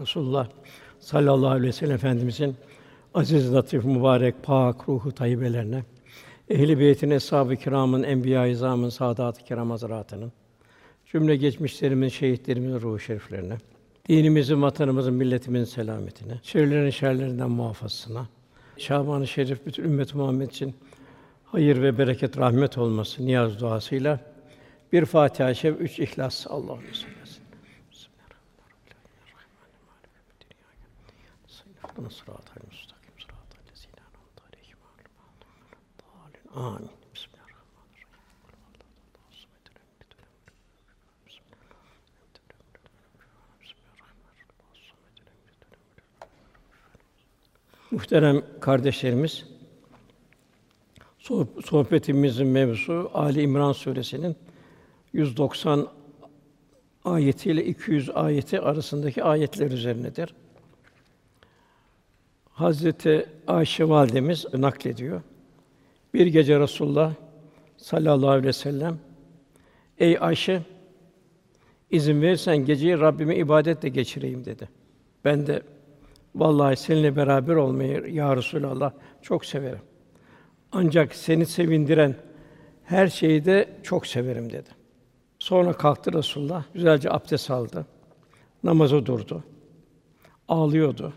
Resulullah sallallahu aleyhi ve sellem Efendimizin aziz, latif, mübarek, pak ruhu tayyibelerine, ehli beytin, eshab-ı kiramın, enbiya-i izamın, saadat-ı kiram hazretlerinin, cümle geçmişlerimin, şehitlerimizin ruhu şeriflerine, dinimizin, vatanımızın, milletimizin selametine, şerlerin şerlerinden muhafazasına, Şaban-ı Şerif bütün ümmet Muhammed için hayır ve bereket, rahmet olması niyaz duasıyla bir Fatiha-i Şerif, üç İhlas Allah'ım Sıratal müstakim sıratal lezîne en'amte aleyhim Dâlin. Amin. Muhterem kardeşlerimiz, soh- sohbetimizin mevzusu Ali İmran suresinin 190 ayeti ile 200 ayeti arasındaki ayetler üzerinedir. Hazreti Ayşe validemiz naklediyor. Bir gece Resulullah sallallahu aleyhi ve sellem Ey Ayşe izin verirsen geceyi Rabbime ibadetle geçireyim dedi. Ben de vallahi seninle beraber olmayı ya Resulallah çok severim. Ancak seni sevindiren her şeyi de çok severim dedi. Sonra kalktı Resulullah, güzelce abdest aldı. Namaza durdu. Ağlıyordu.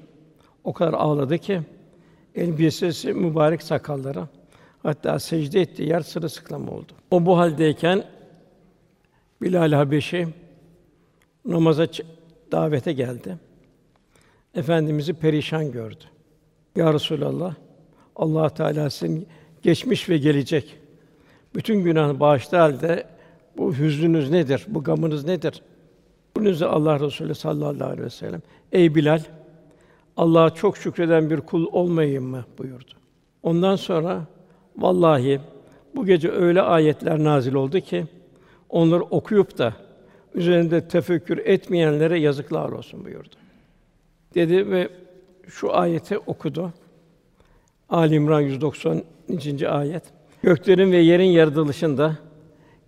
O kadar ağladı ki elbisesi mübarek sakalları hatta secde ettiği yer sırılsıklam oldu. O bu haldeyken Bilal Habeşi namaza davete geldi. Efendimizi perişan gördü. Ya Resulallah, Allah Teala sizin geçmiş ve gelecek bütün günahını bağışlı halde bu hüznünüz nedir? Bu gamınız nedir? Bunun üzerine Allah Resulü sallallahu aleyhi ve sellem ey Bilal Allah'a çok şükreden bir kul olmayayım mı buyurdu. Ondan sonra vallahi bu gece öyle ayetler nazil oldu ki onları okuyup da üzerinde tefekkür etmeyenlere yazıklar olsun buyurdu. Dedi ve şu ayeti okudu. Ali İmran 190. ayet. Göklerin ve yerin yaratılışında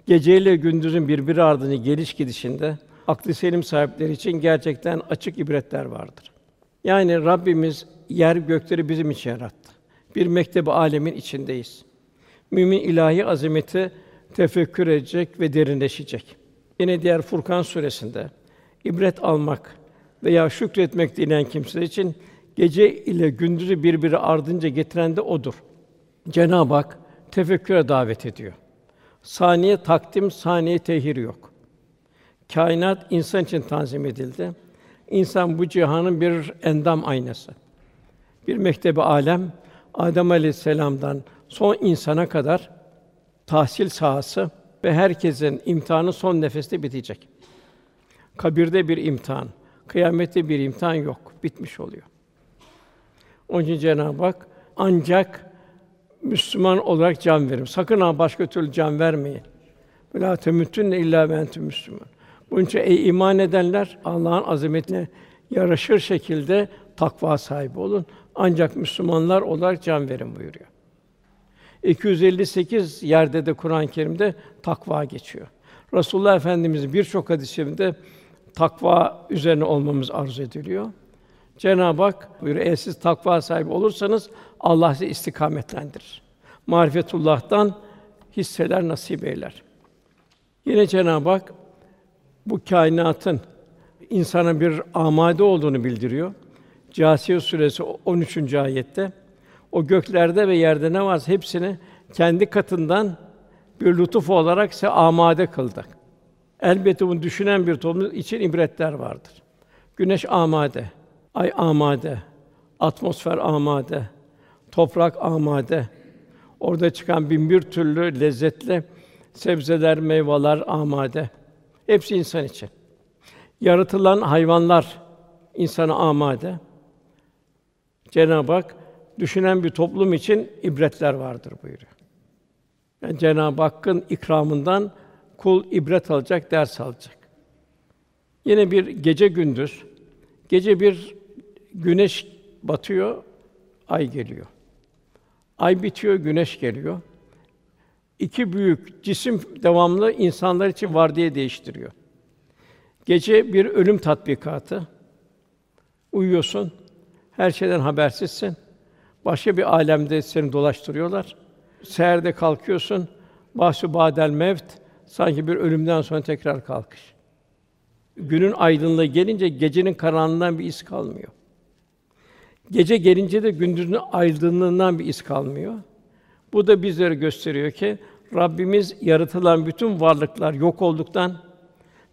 geceyle gündüzün birbiri ardına geliş gidişinde aklı selim sahipleri için gerçekten açık ibretler vardır. Yani Rabbimiz yer gökleri bizim için yarattı. Bir mektep alemin içindeyiz. Mümin ilahi azameti tefekkür edecek ve derinleşecek. Yine diğer Furkan suresinde ibret almak veya şükretmek dileyen kimseler için gece ile gündüzü birbiri ardınca getiren de odur. Cenab-ı Hak tefekküre davet ediyor. Saniye takdim, saniye tehir yok. Kainat insan için tanzim edildi. İnsan bu cihanın bir endam aynası. Bir mektebi alem Adem Aleyhisselam'dan son insana kadar tahsil sahası ve herkesin imtihanı son nefeste bitecek. Kabirde bir imtihan, kıyamette bir imtihan yok, bitmiş oluyor. Onun için Cenab-ı Hak ancak Müslüman olarak can verin. Sakın ha başka türlü can vermeyin. Vela temüttünne illa ve entüm Müslüman. Bunun için ey iman edenler Allah'ın azametine yaraşır şekilde takva sahibi olun. Ancak Müslümanlar olarak can verin buyuruyor. 258 yerde de Kur'an-ı Kerim'de takva geçiyor. Resulullah Efendimiz'in birçok hadisinde takva üzerine olmamız arzu ediliyor. Cenab-ı Hak buyuruyor, eğer siz takva sahibi olursanız Allah sizi istikametlendirir. Marifetullah'tan hisseler nasip eyler. Yine Cenab-ı Hak bu kainatın insana bir amade olduğunu bildiriyor. Câsiye suresi 13. ayette o göklerde ve yerde ne varsa hepsini kendi katından bir lütuf olarak size amade kıldı. Elbette bunu düşünen bir toplum için ibretler vardır. Güneş amade, ay amade, atmosfer amade, toprak amade. Orada çıkan bin bir türlü lezzetli sebzeler, meyveler amade. Hepsi insan için. Yaratılan hayvanlar insana amade. Cenab-ı Hak düşünen bir toplum için ibretler vardır buyuruyor. Yani Cenab-ı Hakk'ın ikramından kul ibret alacak, ders alacak. Yine bir gece gündüz, gece bir güneş batıyor, ay geliyor. Ay bitiyor, güneş geliyor. İki büyük cisim devamlı insanlar için vardiya değiştiriyor. Gece bir ölüm tatbikatı, Uyuyorsun, her şeyden habersizsin. Başka bir alemde seni dolaştırıyorlar. Seherde kalkıyorsun, bahsü badel mevt, sanki bir ölümden sonra tekrar kalkış. Günün aydınlığı gelince gecenin karanlığından bir iz kalmıyor. Gece gelince de gündüzün aydınlığından bir iz kalmıyor. Bu da bizlere gösteriyor ki Rabbimiz yaratılan bütün varlıklar yok olduktan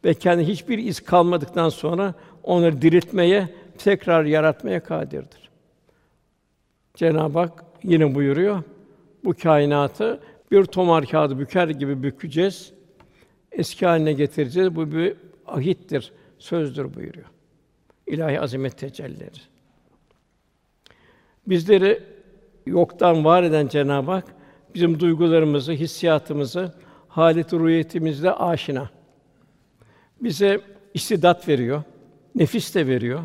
ve kendi hiçbir iz kalmadıktan sonra onları diriltmeye, tekrar yaratmaya kadirdir. Cenab-ı Hak yine buyuruyor. Bu kainatı bir tomar kağıdı büker gibi bükeceğiz. Eski haline getireceğiz. Bu bir ahittir, sözdür buyuruyor. İlahi azamet tecellileri. Bizleri yoktan var eden Cenab-ı Hak bizim duygularımızı, hissiyatımızı, halet ruhiyetimizle aşina. Bize istidat veriyor, nefis de veriyor.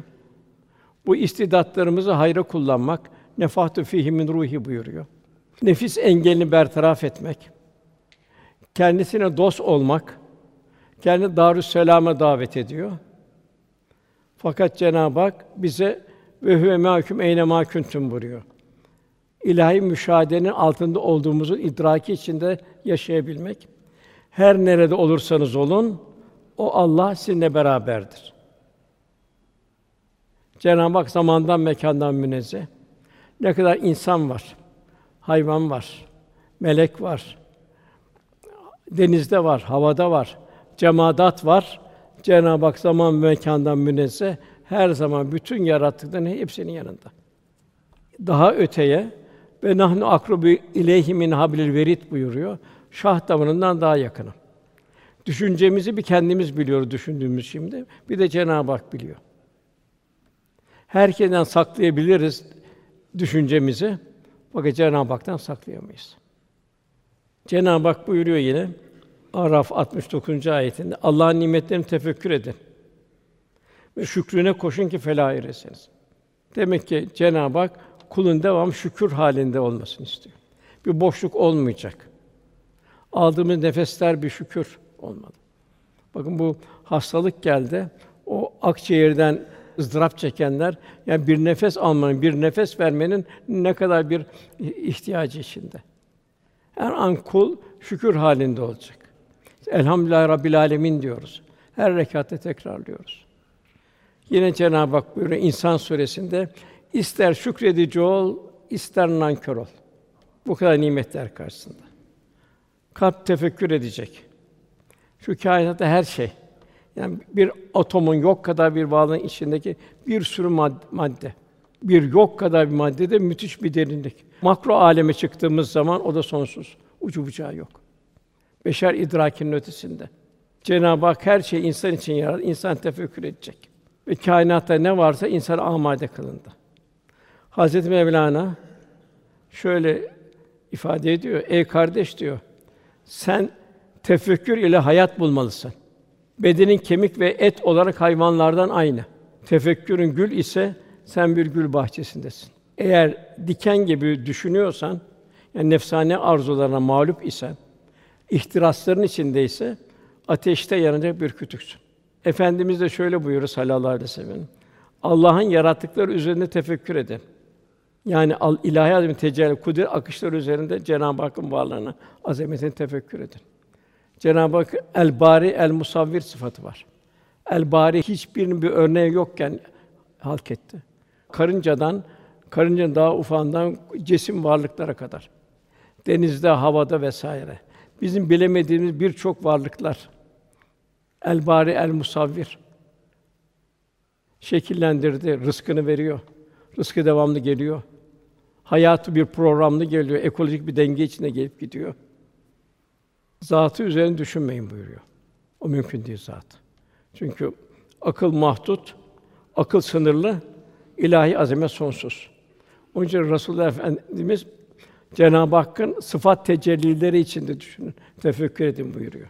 Bu istidatlarımızı hayra kullanmak, nefahtü fihi min ruhi buyuruyor. Nefis engelini bertaraf etmek, kendisine dost olmak, kendi Darüsselam'a davet ediyor. Fakat Cenab-ı Hak bize ve huve mahkum eyne ma kuntum buyuruyor. İlahi müşahedenin altında olduğumuzu idraki içinde yaşayabilmek. Her nerede olursanız olun, o Allah sizinle beraberdir. Cenab-ı Hak zamandan mekandan münezzeh. Ne kadar insan var, hayvan var, melek var, denizde var, havada var, cemaat var. Cenab-ı Hak zaman mekandan münezzeh, her zaman bütün yarattıkların hepsinin yanında. Daha öteye ve nahnu akrubu ileyhi min hablil verit buyuruyor. Şah damarından daha yakınım. Düşüncemizi bir kendimiz biliyoruz düşündüğümüz şimdi. Bir de Cenab-ı Hak biliyor. Herkesten saklayabiliriz düşüncemizi. Fakat Cenab-ı Hak'tan saklayamayız. Cenab-ı Hak buyuruyor yine Araf 69. ayetinde Allah'ın nimetlerini tefekkür edin. Ve şükrüne koşun ki felah eresiniz. Demek ki Cenab-ı Hak kulun devam şükür halinde olmasını istiyor. Bir boşluk olmayacak. Aldığımız nefesler bir şükür olmalı. Bakın bu hastalık geldi. O akciğerden ızdırap çekenler yani bir nefes almanın, bir nefes vermenin ne kadar bir ihtiyacı içinde. Her an kul şükür halinde olacak. Elhamdülillah Rabbil Alemin diyoruz. Her rekatte tekrarlıyoruz. Yine Cenab-ı Hak buyuruyor İnsan suresinde ister şükredici ol, ister nankör ol. Bu kadar nimetler karşısında. Kalp tefekkür edecek. Şu kainatta her şey. Yani bir atomun yok kadar bir varlığın içindeki bir sürü madde. Bir yok kadar bir maddede müthiş bir derinlik. Makro aleme çıktığımız zaman o da sonsuz. Ucu bucağı yok. Beşer idrakinin ötesinde. Cenab-ı Hak her şeyi insan için yarattı. İnsan tefekkür edecek. Ve kainatta ne varsa insan amade kılındı. Hazreti Mevlana şöyle ifade ediyor. Ey kardeş diyor. Sen tefekkür ile hayat bulmalısın. Bedenin kemik ve et olarak hayvanlardan aynı. Tefekkürün gül ise sen bir gül bahçesindesin. Eğer diken gibi düşünüyorsan, yani nefsane arzularına mağlup isen, ihtirasların içindeyse ateşte yanacak bir kütüksün. Efendimiz de şöyle buyuruyor sallallahu aleyhi ve sellem. Allah'ın yarattıkları üzerinde tefekkür edin. Yani ilahi azamet tecelli kudret akışları üzerinde Cenab-ı Hakk'ın varlığını, azametini tefekkür edin. Cenab-ı Hak el bari el musavvir sıfatı var. El bari hiçbirinin bir örneği yokken halk etti. Karıncadan, karıncanın daha ufağından cesim varlıklara kadar. Denizde, havada vesaire. Bizim bilemediğimiz birçok varlıklar. El bari el musavvir. Şekillendirdi, rızkını veriyor. Rızkı devamlı geliyor. Hayatı bir programlı geliyor, ekolojik bir denge içinde gelip gidiyor. Zatı üzerine düşünmeyin buyuruyor. O mümkün değil zat. Çünkü akıl mahdut, akıl sınırlı, ilahi azamet sonsuz. Onun için Resulullah Efendimiz Cenab-ı Hakk'ın sıfat tecellileri içinde düşünün, tefekkür edin buyuruyor.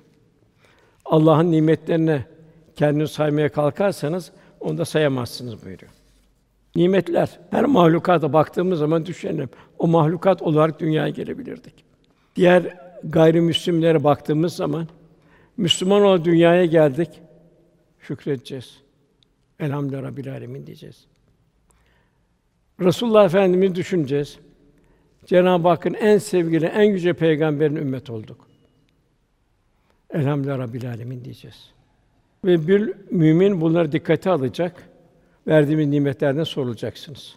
Allah'ın nimetlerine kendini saymaya kalkarsanız onu da sayamazsınız buyuruyor. Nimetler her mahlukata baktığımız zaman düşünelim. O mahlukat olarak dünyaya gelebilirdik. Diğer gayrimüslimlere baktığımız zaman Müslüman olarak dünyaya geldik. Şükredeceğiz. Elhamdülillah Rabbil alemin diyeceğiz. Resulullah Efendimiz düşüneceğiz. Cenab-ı Hakk'ın en sevgili, en yüce peygamberin ümmet olduk. Elhamdülillah Rabbil Alemin diyeceğiz. Ve bir mümin bunları dikkate alacak. Verdiğimiz nimetlerden sorulacaksınız.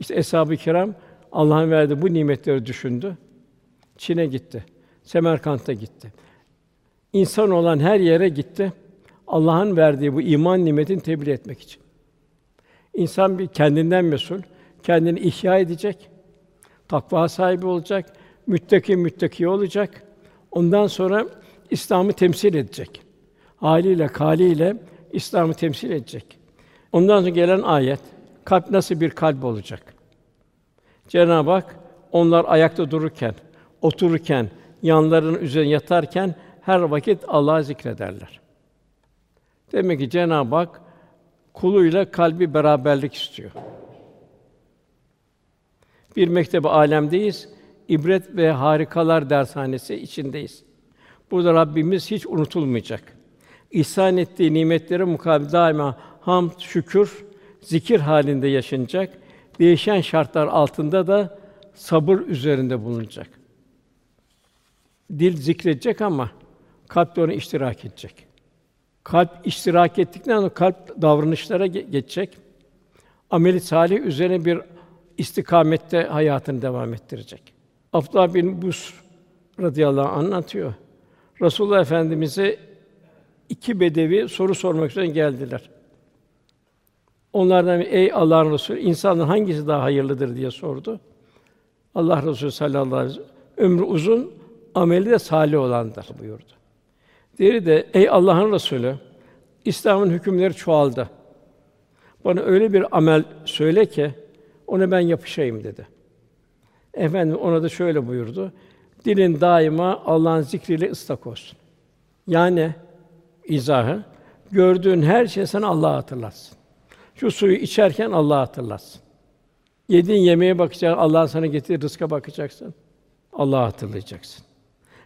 İşte eshab-ı kiram Allah'ın verdiği bu nimetleri düşündü. Çin'e gitti. Semerkant'a gitti. İnsan olan her yere gitti. Allah'ın verdiği bu iman nimetini tebliğ etmek için. İnsan bir kendinden mesul, kendini ihya edecek, takva sahibi olacak, müttaki müttaki olacak. Ondan sonra İslam'ı temsil edecek. Haliyle, kaliyle İslam'ı temsil edecek. Ondan sonra gelen ayet, kalp nasıl bir kalp olacak? Cenab-ı Hak onlar ayakta dururken, otururken, yanlarının üzerine yatarken her vakit Allah'ı zikrederler. Demek ki Cenab-ı Hak kuluyla kalbi beraberlik istiyor. Bir mektebe alemdeyiz. ibret ve harikalar dershanesi içindeyiz. Burada Rabbimiz hiç unutulmayacak. İhsan ettiği nimetlere mukabil daima hamd, şükür, zikir halinde yaşanacak. Değişen şartlar altında da sabır üzerinde bulunacak. Dil zikredecek ama kalp de ona iştirak edecek. Kalp iştirak ettikten sonra kalp davranışlara geçecek. Ameli salih üzerine bir istikamette hayatını devam ettirecek. Abdullah bin Bus radıyallahu anh anlatıyor. Resulullah Efendimize iki bedevi soru sormak üzere geldiler. Onlardan ey Allah'ın Resulü insanın hangisi daha hayırlıdır diye sordu. Allah Resulü sallallahu aleyhi ve sellem ömrü uzun, ameli de salih olandır buyurdu. Diğeri de ey Allah'ın Resulü İslam'ın hükümleri çoğaldı. Bana öyle bir amel söyle ki ona ben yapışayım dedi. Efendim ona da şöyle buyurdu. Dilin daima Allah'ın zikriyle ıslak olsun. Yani izahı gördüğün her şey sana Allah'ı hatırlatsın. Şu suyu içerken Allah'ı hatırlatsın. Yediğin yemeğe bakacaksın, Allah sana getirdiği rızka bakacaksın. Allah'ı hatırlayacaksın.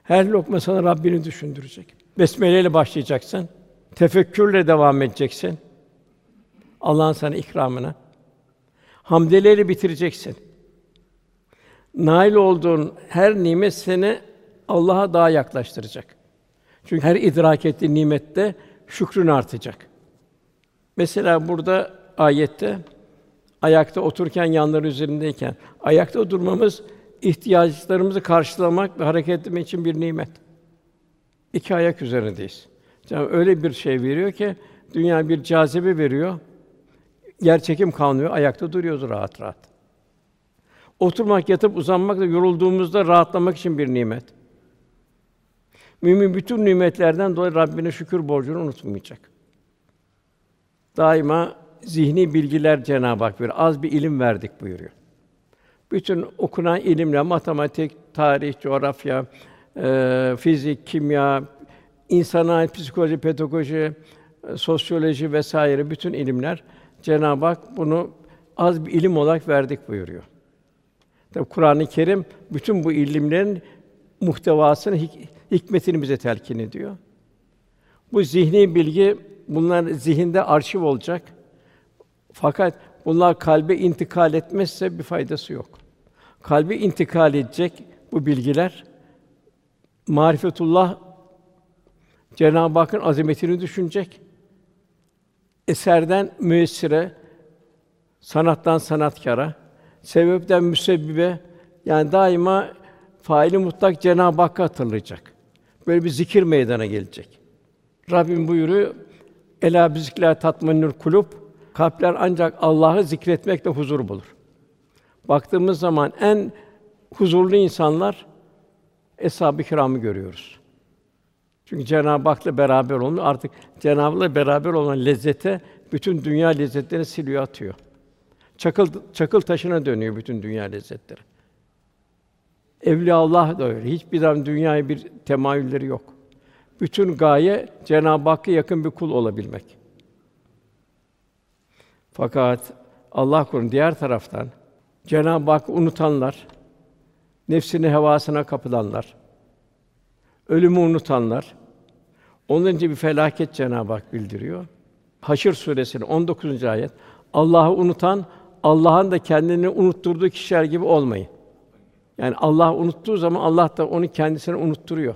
Her lokma sana Rabbini düşündürecek. Besmele ile başlayacaksın. Tefekkürle devam edeceksin. Allah'ın sana ikramına. Hamdeleyle bitireceksin. Nail olduğun her nimet seni Allah'a daha yaklaştıracak. Çünkü her idrak ettiğin nimette şükrün artacak. Mesela burada ayette ayakta otururken yanları üzerindeyken ayakta durmamız ihtiyaçlarımızı karşılamak ve hareket etmek için bir nimet. İki ayak üzerindeyiz. Yani öyle bir şey veriyor ki dünya bir cazibe veriyor. Yer kalmıyor, ayakta duruyoruz rahat rahat. Oturmak, yatıp uzanmak da yorulduğumuzda rahatlamak için bir nimet. Mümin bütün nimetlerden dolayı Rabbine şükür borcunu unutmayacak. Daima zihni bilgiler Cenab-ı Hak veriyor. Az bir ilim verdik buyuruyor. Bütün okunan ilimler, matematik, tarih, coğrafya, e, fizik, kimya, insana psikoloji, pedagoji, e, sosyoloji vesaire bütün ilimler Cenab-ı Hak bunu az bir ilim olarak verdik buyuruyor. Tabi Kur'an-ı Kerim bütün bu ilimlerin muhtevasını, hik- hikmetini bize telkin ediyor. Bu zihni bilgi bunlar zihinde arşiv olacak. Fakat bunlar kalbe intikal etmezse bir faydası yok. Kalbe intikal edecek bu bilgiler marifetullah Cenab-ı Hakk'ın azametini düşünecek. Eserden müessire, sanattan sanatkara, sebepten müsebbibe yani daima faili mutlak Cenab-ı Hakk'ı hatırlayacak. Böyle bir zikir meydana gelecek. Rabbim buyuruyor: "Ela bizikla tatmannul kulub." Kalpler ancak Allah'ı zikretmekle huzur bulur. Baktığımız zaman en huzurlu insanlar eshab-ı kiramı görüyoruz. Çünkü Cenab-ı Hak'la beraber olmuş. Artık Cenab-ı Hak'la beraber olan lezzete bütün dünya lezzetlerini siliyor, atıyor. Çakıl çakıl taşına dönüyor bütün dünya lezzetleri. Evliya Allah da öyle. Hiçbir zaman dünyaya bir temayülleri yok. Bütün gaye Cenab-ı Hakk'a yakın bir kul olabilmek. Fakat Allah korusun diğer taraftan Cenab-ı Hakk'ı unutanlar, nefsini hevasına kapılanlar, ölümü unutanlar, onun için bir felaket Cenab-ı Hak bildiriyor. Haşr suresinin 19. ayet Allah'ı unutan, Allah'ın da kendini unutturduğu kişiler gibi olmayın. Yani Allah unuttuğu zaman Allah da onu kendisine unutturuyor.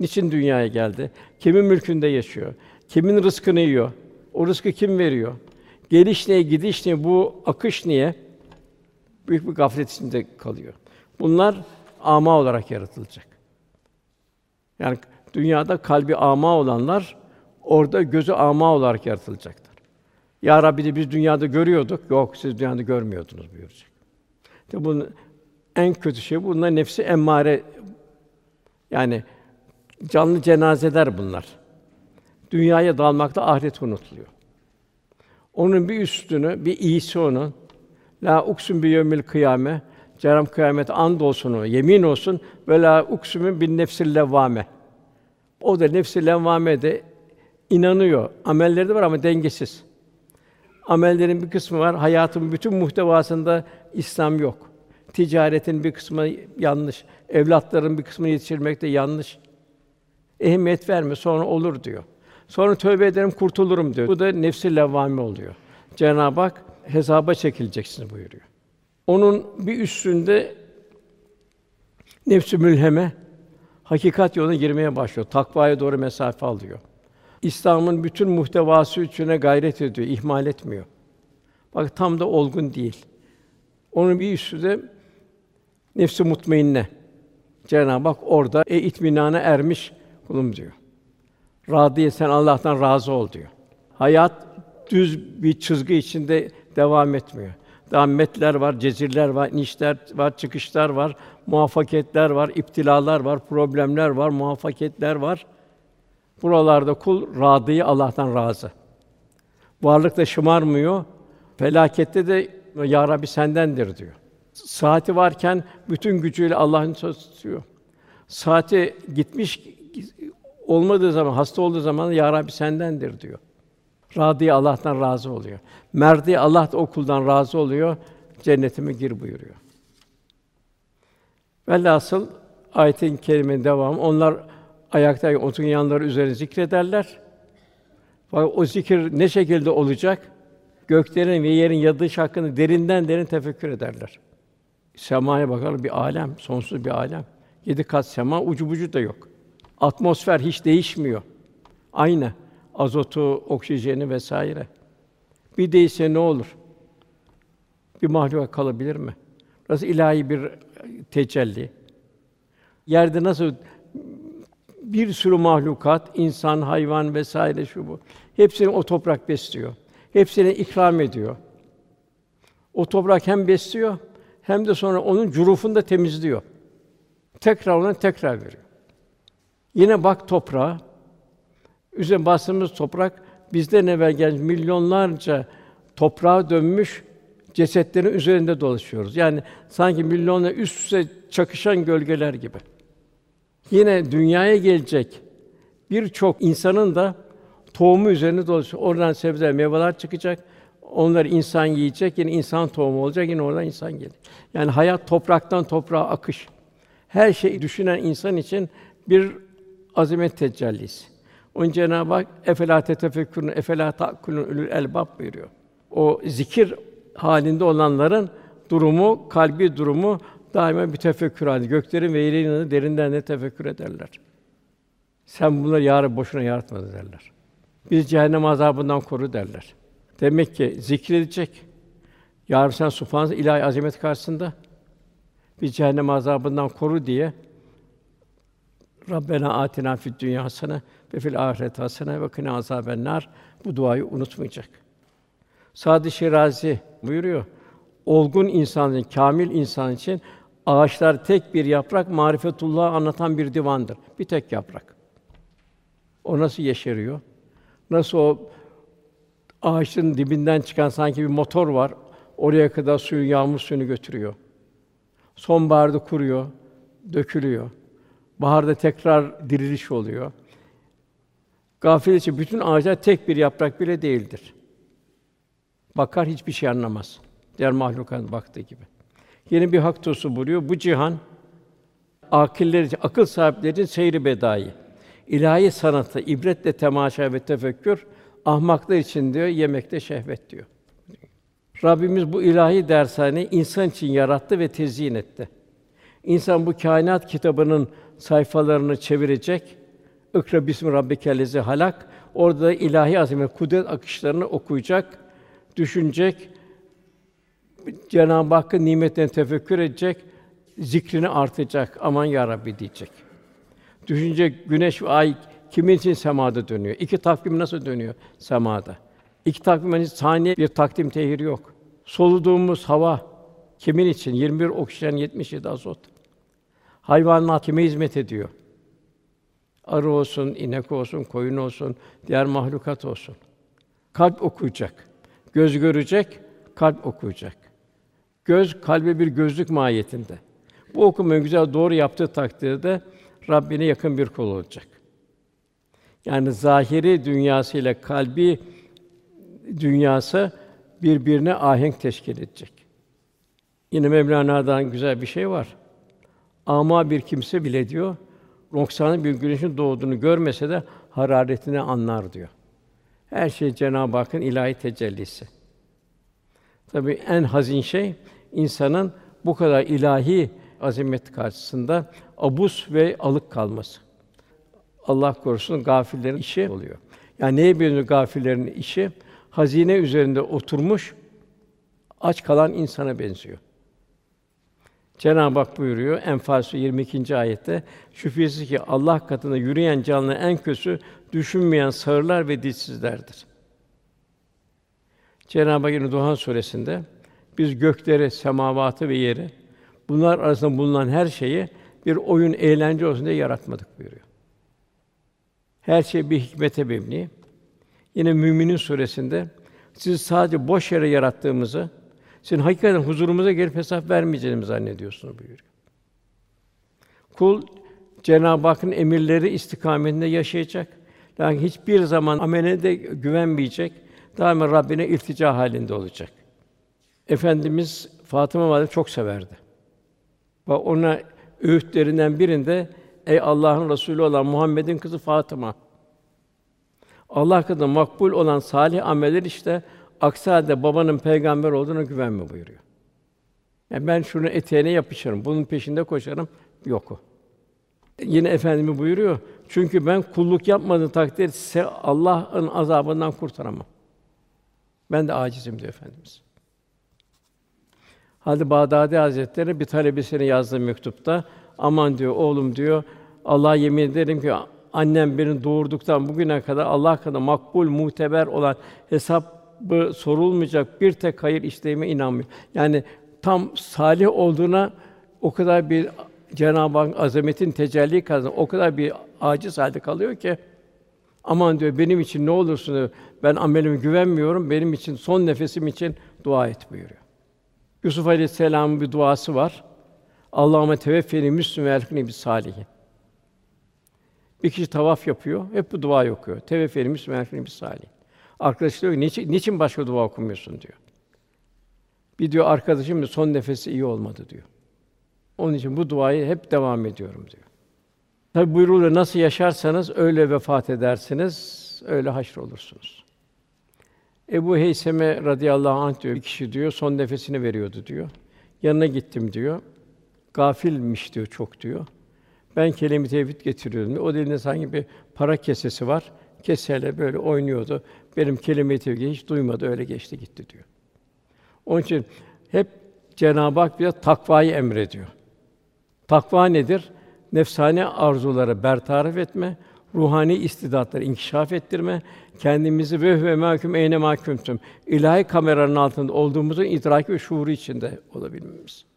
Niçin dünyaya geldi? Kimin mülkünde yaşıyor? Kimin rızkını yiyor? O rızkı kim veriyor? Geliş niye, gidiş niye, bu akış niye? Büyük bir gaflet içinde kalıyor. Bunlar ama olarak yaratılacak. Yani dünyada kalbi ama olanlar orada gözü ama olarak yaratılacaklar. Ya Rabbi de biz dünyada görüyorduk. Yok siz dünyada görmüyordunuz buyuracak. İşte bunun en kötü şey bunlar nefsi emmare yani canlı cenazeler bunlar. Dünyaya dalmakta ahiret unutuluyor. Onun bir üstünü, bir iyisi onun. La uksun bi yevmil kıyame. Cenab kıyamet and olsun, yemin olsun ve la uksumu bin nefsil levvame. O da nefsi levvame inanıyor. Amelleri de var ama dengesiz. Amellerin bir kısmı var. Hayatın bütün muhtevasında İslam yok. Ticaretin bir kısmı yanlış. Evlatların bir kısmını yetiştirmekte yanlış. Ehemmiyet verme, sonra olur diyor. Sonra tövbe ederim, kurtulurum diyor. Bu da nefsi levvame oluyor. Cenab-ı Hak hesaba çekileceksiniz buyuruyor. Onun bir üstünde nefsü mülheme hakikat yoluna girmeye başlıyor. Takvaya doğru mesafe alıyor. İslam'ın bütün muhtevası içine gayret ediyor, ihmal etmiyor. Bak tam da olgun değil. Onun bir üstü de nefsi mutmainne. Cenab-ı Hak orada e itminana ermiş kulum diyor. Radiye sen Allah'tan razı ol diyor. Hayat düz bir çizgi içinde devam etmiyor. Daha metler var, cezirler var, inişler var, çıkışlar var, muvaffakiyetler var, iptilalar var, problemler var, muvaffakiyetler var. Buralarda kul radıyı Allah'tan razı. Varlıkta şımarmıyor. Felakette de ya Rabbi sendendir diyor. Saati varken bütün gücüyle Allah'ın tutuyor. Saati gitmiş olmadığı zaman, hasta olduğu zaman ya Rabbi sendendir diyor. Radi Allah'tan razı oluyor. Merdi Allah da o razı oluyor. Cennetime gir buyuruyor. Velhasıl ayetin kerimenin devamı onlar ayakta oturanlar üzerine zikrederler. O zikir ne şekilde olacak? Göklerin ve yerin yadışı hakkında derinden derin tefekkür ederler. Semaya bakalım bir alem, sonsuz bir alem. Yedi kat sema, ucu bucu da yok. Atmosfer hiç değişmiyor. Aynı. Azotu, oksijeni vesaire. Bir değişse ne olur? Bir mahluk kalabilir mi? Nasıl ilahi bir tecelli? Yerde nasıl bir sürü mahlukat, insan, hayvan vesaire şu bu. Hepsini o toprak besliyor. Hepsini ikram ediyor. O toprak hem besliyor hem de sonra onun curufunu da temizliyor. Tekrar ona tekrar veriyor. Yine bak toprağa. Üzerine bastığımız toprak bizden evvel gelmiş milyonlarca toprağa dönmüş cesetlerin üzerinde dolaşıyoruz. Yani sanki milyonla üst üste çakışan gölgeler gibi. Yine dünyaya gelecek birçok insanın da tohumu üzerinde dolaşıyor. Oradan sebze, meyveler çıkacak. Onlar insan yiyecek, yine insan tohumu olacak, yine oradan insan gelecek. Yani hayat topraktan toprağa akış. Her şeyi düşünen insan için bir azamet tecellisi. Onun Cenab-ı Hak efela tetefekkürün efela ta'kulun ulul elbab buyuruyor. O zikir halinde olanların durumu, kalbi durumu daima bir tefekkür halinde. Göklerin ve yerin derinden de tefekkür ederler. Sen bunları yarı boşuna yaratmadın derler. Biz cehennem azabından koru derler. Demek ki zikredecek. Yarın sen subhanallah ilahi azamet karşısında biz cehennem azabından koru diye Rabbena atina fid dünya hasene ve fil ahiret hasene ve kina azaben nar bu duayı unutmayacak. Sadi Şirazi buyuruyor. Olgun insan için, kamil insan için ağaçlar tek bir yaprak marifetullah anlatan bir divandır. Bir tek yaprak. O nasıl yeşeriyor? Nasıl o ağaçın dibinden çıkan sanki bir motor var. Oraya kadar suyu, yağmur suyunu götürüyor. Sonbaharda kuruyor, dökülüyor. Baharda tekrar diriliş oluyor. Gafil için bütün ağaçlar tek bir yaprak bile değildir. Bakar hiçbir şey anlamaz. Diğer mahlukat baktığı gibi. Yeni bir hak tosu buluyor. Bu cihan akiller için, akıl sahipleri için seyri bedai. İlahi sanatı ibretle temaşa ve tefekkür ahmaklar için diyor yemekte şehvet diyor. Rabbimiz bu ilahi dershaneyi insan için yarattı ve tezyin etti. İnsan bu kainat kitabının sayfalarını çevirecek. İkra bismi rabbikellezi halak. Orada da ilahi azamet, kudret akışlarını okuyacak, düşünecek. Cenab-ı Hakk'ın nimetlerini tefekkür edecek, zikrini artacak. Aman ya Rabbi diyecek. Düşünecek güneş ve ay kimin için semada dönüyor? İki takvim nasıl dönüyor semada? İki takvim hani saniye bir takdim tehir yok. Soluduğumuz hava kimin için? 21 oksijen, 77 azot. Hayvanlar kime hizmet ediyor? Arı olsun, inek olsun, koyun olsun, diğer mahlukat olsun. Kalp okuyacak. Göz görecek, kalp okuyacak. Göz kalbe bir gözlük mahiyetinde. Bu okumayı güzel doğru yaptığı takdirde Rabbine yakın bir kul olacak. Yani zahiri dünyası ile kalbi dünyası birbirine ahenk teşkil edecek. Yine Mevlana'dan güzel bir şey var. Ama bir kimse bile diyor, noksanlı bir güneşin doğduğunu görmese de hararetini anlar diyor. Her şey Cenab-ı Hakk'ın ilahi tecellisi. Tabii en hazin şey insanın bu kadar ilahi azamet karşısında abus ve alık kalması. Allah korusun gafillerin işi oluyor. Yani neye benziyor gafillerin işi? Hazine üzerinde oturmuş aç kalan insana benziyor. Cenab-ı Hak buyuruyor Enfal 22. ayette şüphesiz ki Allah katında yürüyen canlı en kötüsü düşünmeyen sağırlar ve dilsizlerdir. Cenab-ı Hak yine Duhan suresinde biz gökleri, semavatı ve yeri bunlar arasında bulunan her şeyi bir oyun, eğlence olsun diye yaratmadık buyuruyor. Her şey bir hikmete mebni. Yine Müminin suresinde siz sadece boş yere yarattığımızı, sizin hakikaten huzurumuza gelip hesap vermeyeceğimizi zannediyorsunuz buyuruyor. Kul Cenab-ı Hakk'ın emirleri istikametinde yaşayacak. Yani hiçbir zaman ameline de güvenmeyecek. Daima Rabbine iltica halinde olacak. Efendimiz Fatıma valide çok severdi. Ve ona öğütlerinden birinde ey Allah'ın Resulü olan Muhammed'in kızı Fatıma. Allah katında makbul olan salih ameller işte aksi halde babanın peygamber olduğuna güvenme buyuruyor. Yani ben şunu eteğine yapışırım, bunun peşinde koşarım. Yok o. Yine efendimi buyuruyor. Çünkü ben kulluk yapmadığım takdirde Allah'ın azabından kurtaramam. Ben de acizim diyor efendimiz. Hadi Bağdadi Hazretleri bir talebesine yazdığı mektupta aman diyor oğlum diyor Allah'a yemin ederim ki annem beni doğurduktan bugüne kadar Allah kadar makbul, muteber olan hesabı sorulmayacak bir tek hayır işleyime inanmıyor. Yani tam salih olduğuna o kadar bir Cenab-ı Hak azametin tecelli kazan o kadar bir aciz halde kalıyor ki aman diyor benim için ne olursun diyor, ben amelime güvenmiyorum. Benim için son nefesim için dua et buyuruyor. Yusuf Aleyhisselam'ın bir duası var. Allahümme teveffeni müslüm ve elhikni bis salihin. Bir kişi tavaf yapıyor, hep bu dua okuyor. Teveffeni müslüm ve elhikni bis salihin. Arkadaş diyor niçin, niçin başka dua okumuyorsun diyor. Bir diyor arkadaşım son nefesi iyi olmadı diyor. Onun için bu duayı hep devam ediyorum diyor. Tabi buyruğuyla nasıl yaşarsanız öyle vefat edersiniz, öyle haşr olursunuz. Ebu Heyseme radıyallahu anh diyor, bir kişi diyor, son nefesini veriyordu diyor. Yanına gittim diyor. Gafilmiş diyor çok diyor. Ben kelime tevhid getiriyordum. O dilinde sanki bir para kesesi var. Keseyle böyle oynuyordu. Benim kelime tevhid hiç duymadı, öyle geçti gitti diyor. Onun için hep Cenab-ı Hak bize takvayı emrediyor. Takva nedir? Nefsane arzuları bertaraf etme, ruhani istidatları inkişaf ettirme, kendimizi ve ve mahkum eyne mahkumtum. İlahi kameranın altında olduğumuzun idraki ve şuuru içinde olabilmemiz.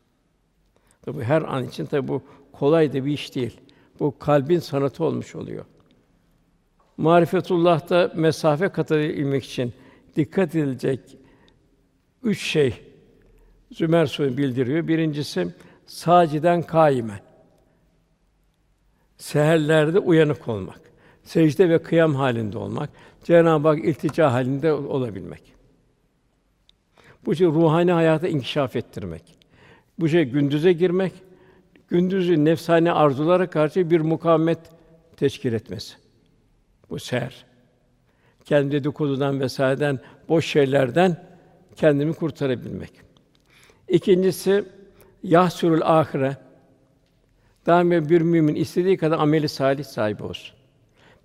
Tabi her an için tabi bu kolay da bir iş değil. Bu kalbin sanatı olmuş oluyor. Marifetullah'ta mesafe kat edebilmek için dikkat edilecek üç şey Zümer Suresi bildiriyor. Birincisi saciden kaimen. Seherlerde uyanık olmak. Secde ve kıyam halinde olmak. Cenab-ı Hak iltica halinde olabilmek. Bu şey ruhani hayata inkişaf ettirmek. Bu şey gündüze girmek, gündüzü nefsani arzulara karşı bir mukavemet teşkil etmesi. Bu seher. Kendi dedikodudan vesaireden, boş şeylerden kendimi kurtarabilmek. İkincisi yahsurul ahire. Daima bir mümin istediği kadar ameli salih sahibi olsun.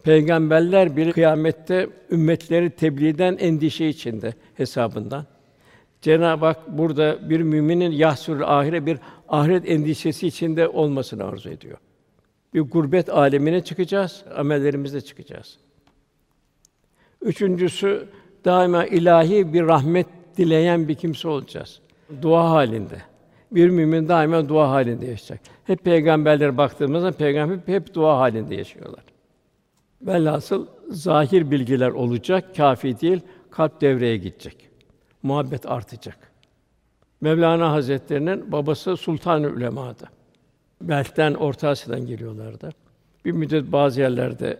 Peygamberler bir kıyamette ümmetleri tebliğden endişe içinde hesabından. Cenab-ı Hak burada bir müminin yahsurul ahire bir ahiret endişesi içinde olmasını arzu ediyor. Bir gurbet alemine çıkacağız, amellerimizle çıkacağız. Üçüncüsü daima ilahi bir rahmet dileyen bir kimse olacağız. Dua halinde. Bir mümin daima dua halinde yaşayacak. Hep peygamberlere baktığımızda peygamber hep dua halinde yaşıyorlar. Velhasıl zahir bilgiler olacak, kafi değil, kalp devreye gidecek. Muhabbet artacak. Mevlana Hazretlerinin babası Sultan Ulema'dı. Belk'ten, Orta Asya'dan geliyorlardı. Bir müddet bazı yerlerde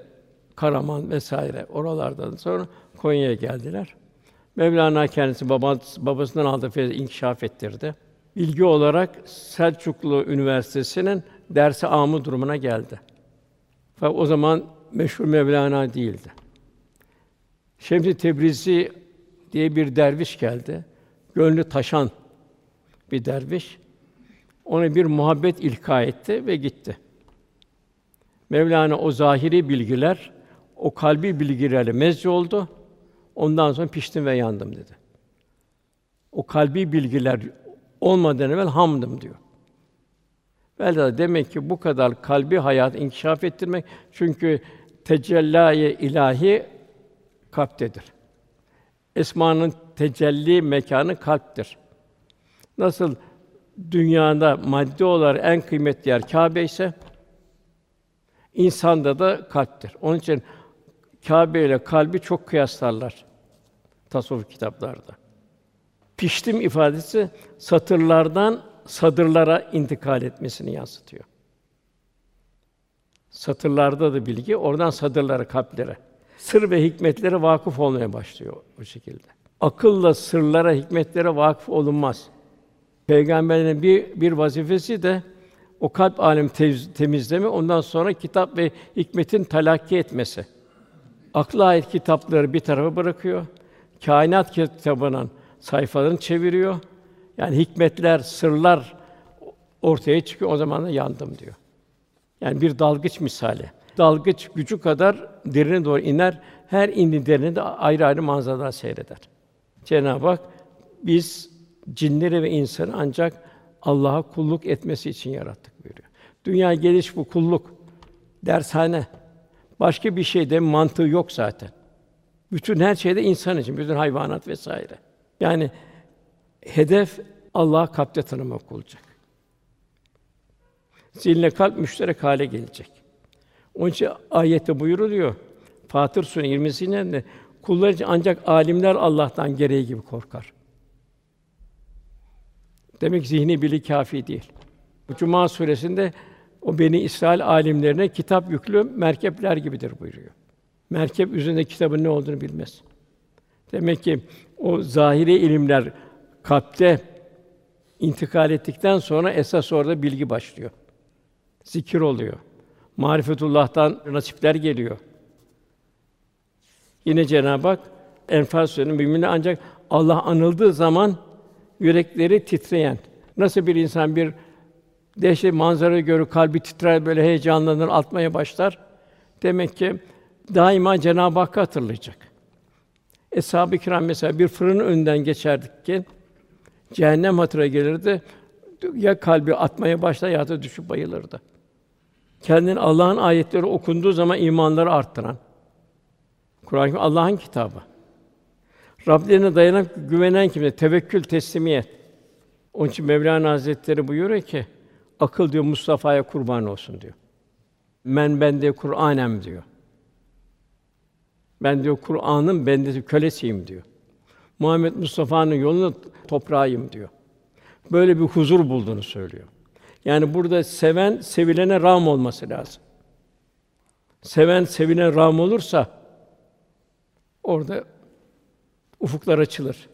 Karaman vesaire oralardan sonra Konya'ya geldiler. Mevlana kendisi babası, babasından aldığı feyzi inkişaf ettirdi. Bilgi olarak Selçuklu Üniversitesi'nin dersi amı durumuna geldi. Fakat o zaman meşhur Mevlana değildi. Şems-i Tebrizi diye bir derviş geldi. Gönlü taşan bir derviş. Ona bir muhabbet ilka etti ve gitti. Mevlana o zahiri bilgiler, o kalbi bilgilerle mezci oldu. Ondan sonra piştim ve yandım dedi. O kalbi bilgiler olmadan evvel hamdım diyor. Velhâsıl demek ki bu kadar kalbi hayat inkişaf ettirmek çünkü tecellâye ilahi kalptedir. Esmanın tecelli mekanı kalptir. Nasıl dünyada maddi olarak en kıymetli yer Kâbe ise insanda da kalptir. Onun için Kâbe ile kalbi çok kıyaslarlar tasavvuf kitaplarda. Piştim ifadesi satırlardan sadırlara intikal etmesini yansıtıyor. Satırlarda da bilgi, oradan sadırlara, kalplere. Sır ve hikmetlere vakıf olmaya başlıyor o şekilde. Akılla sırlara, hikmetlere vakıf olunmaz. Peygamberin bir bir vazifesi de o kalp alem temizleme, ondan sonra kitap ve hikmetin talakki etmesi. Akla ait kitapları bir tarafa bırakıyor. Kainat kitabının sayfalarını çeviriyor. Yani hikmetler, sırlar ortaya çıkıyor. O zaman da yandım diyor. Yani bir dalgıç misali. Dalgıç gücü kadar derine doğru iner. Her indi derine de ayrı ayrı manzaralar seyreder. Cenab-ı Hak biz cinleri ve insanı ancak Allah'a kulluk etmesi için yarattık buyuruyor. Dünya geliş bu kulluk. Dershane. Başka bir şeyde mantığı yok zaten. Bütün her şeyde insan için, bütün hayvanat vesaire. Yani hedef Allah kalpte tanımak olacak. Zihinle kalp müşterek hale gelecek. Onun için ayette buyuruluyor. Fatır Suresi 20'sinde kullar için ancak alimler Allah'tan gereği gibi korkar. Demek zihni bili kafi değil. Bu Cuma suresinde o beni İsrail alimlerine kitap yüklü merkepler gibidir buyuruyor. Merkep üzerinde kitabın ne olduğunu bilmez. Demek ki o zahiri ilimler kalpte intikal ettikten sonra esas orada bilgi başlıyor. Zikir oluyor. Marifetullah'tan nasipler geliyor. Yine Cenab-ı Hak Enfal Suresi'nin müminler ancak Allah anıldığı zaman yürekleri titreyen. Nasıl bir insan bir dehşet manzara görür, kalbi titrer, böyle heyecanlanır, atmaya başlar. Demek ki daima Cenab-ı Hakk'ı hatırlayacak. Eshab-ı Kiram mesela bir fırının önünden geçerdik ki cehennem hatıra gelirdi. Ya kalbi atmaya başlar ya da düşüp bayılırdı. Kendin Allah'ın ayetleri okunduğu zaman imanları arttıran. Kur'an Allah'ın kitabı. Rablerine dayanıp güvenen kimse tevekkül, teslimiyet. Onun için Mevlana Hazretleri buyuruyor ki akıl diyor Mustafa'ya kurban olsun diyor. Men bende Kur'anem diyor. Ben diyor Kur'an'ın bendesi kölesiyim diyor. Muhammed Mustafa'nın yolunu toprağıyım diyor. Böyle bir huzur bulduğunu söylüyor. Yani burada seven sevilene ram olması lazım. Seven sevine ram olursa orada ufuklar açılır.